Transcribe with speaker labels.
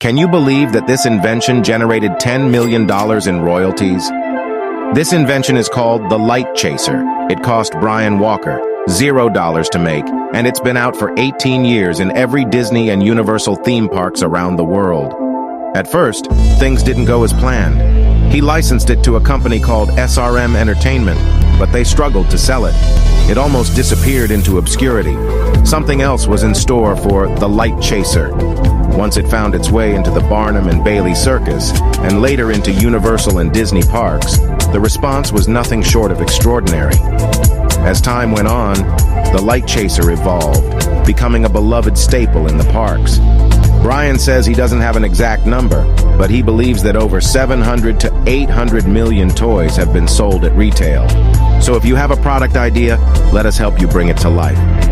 Speaker 1: Can you believe that this invention generated $10 million in royalties? This invention is called the Light Chaser. It cost Brian Walker zero dollars to make, and it's been out for 18 years in every Disney and Universal theme parks around the world. At first, things didn't go as planned. He licensed it to a company called SRM Entertainment, but they struggled to sell it. It almost disappeared into obscurity. Something else was in store for the Light Chaser. Once it found its way into the Barnum and Bailey Circus, and later into Universal and Disney parks, the response was nothing short of extraordinary. As time went on, the Light Chaser evolved, becoming a beloved staple in the parks. Brian says he doesn't have an exact number, but he believes that over 700 to 800 million toys have been sold at retail. So if you have a product idea, let us help you bring it to life.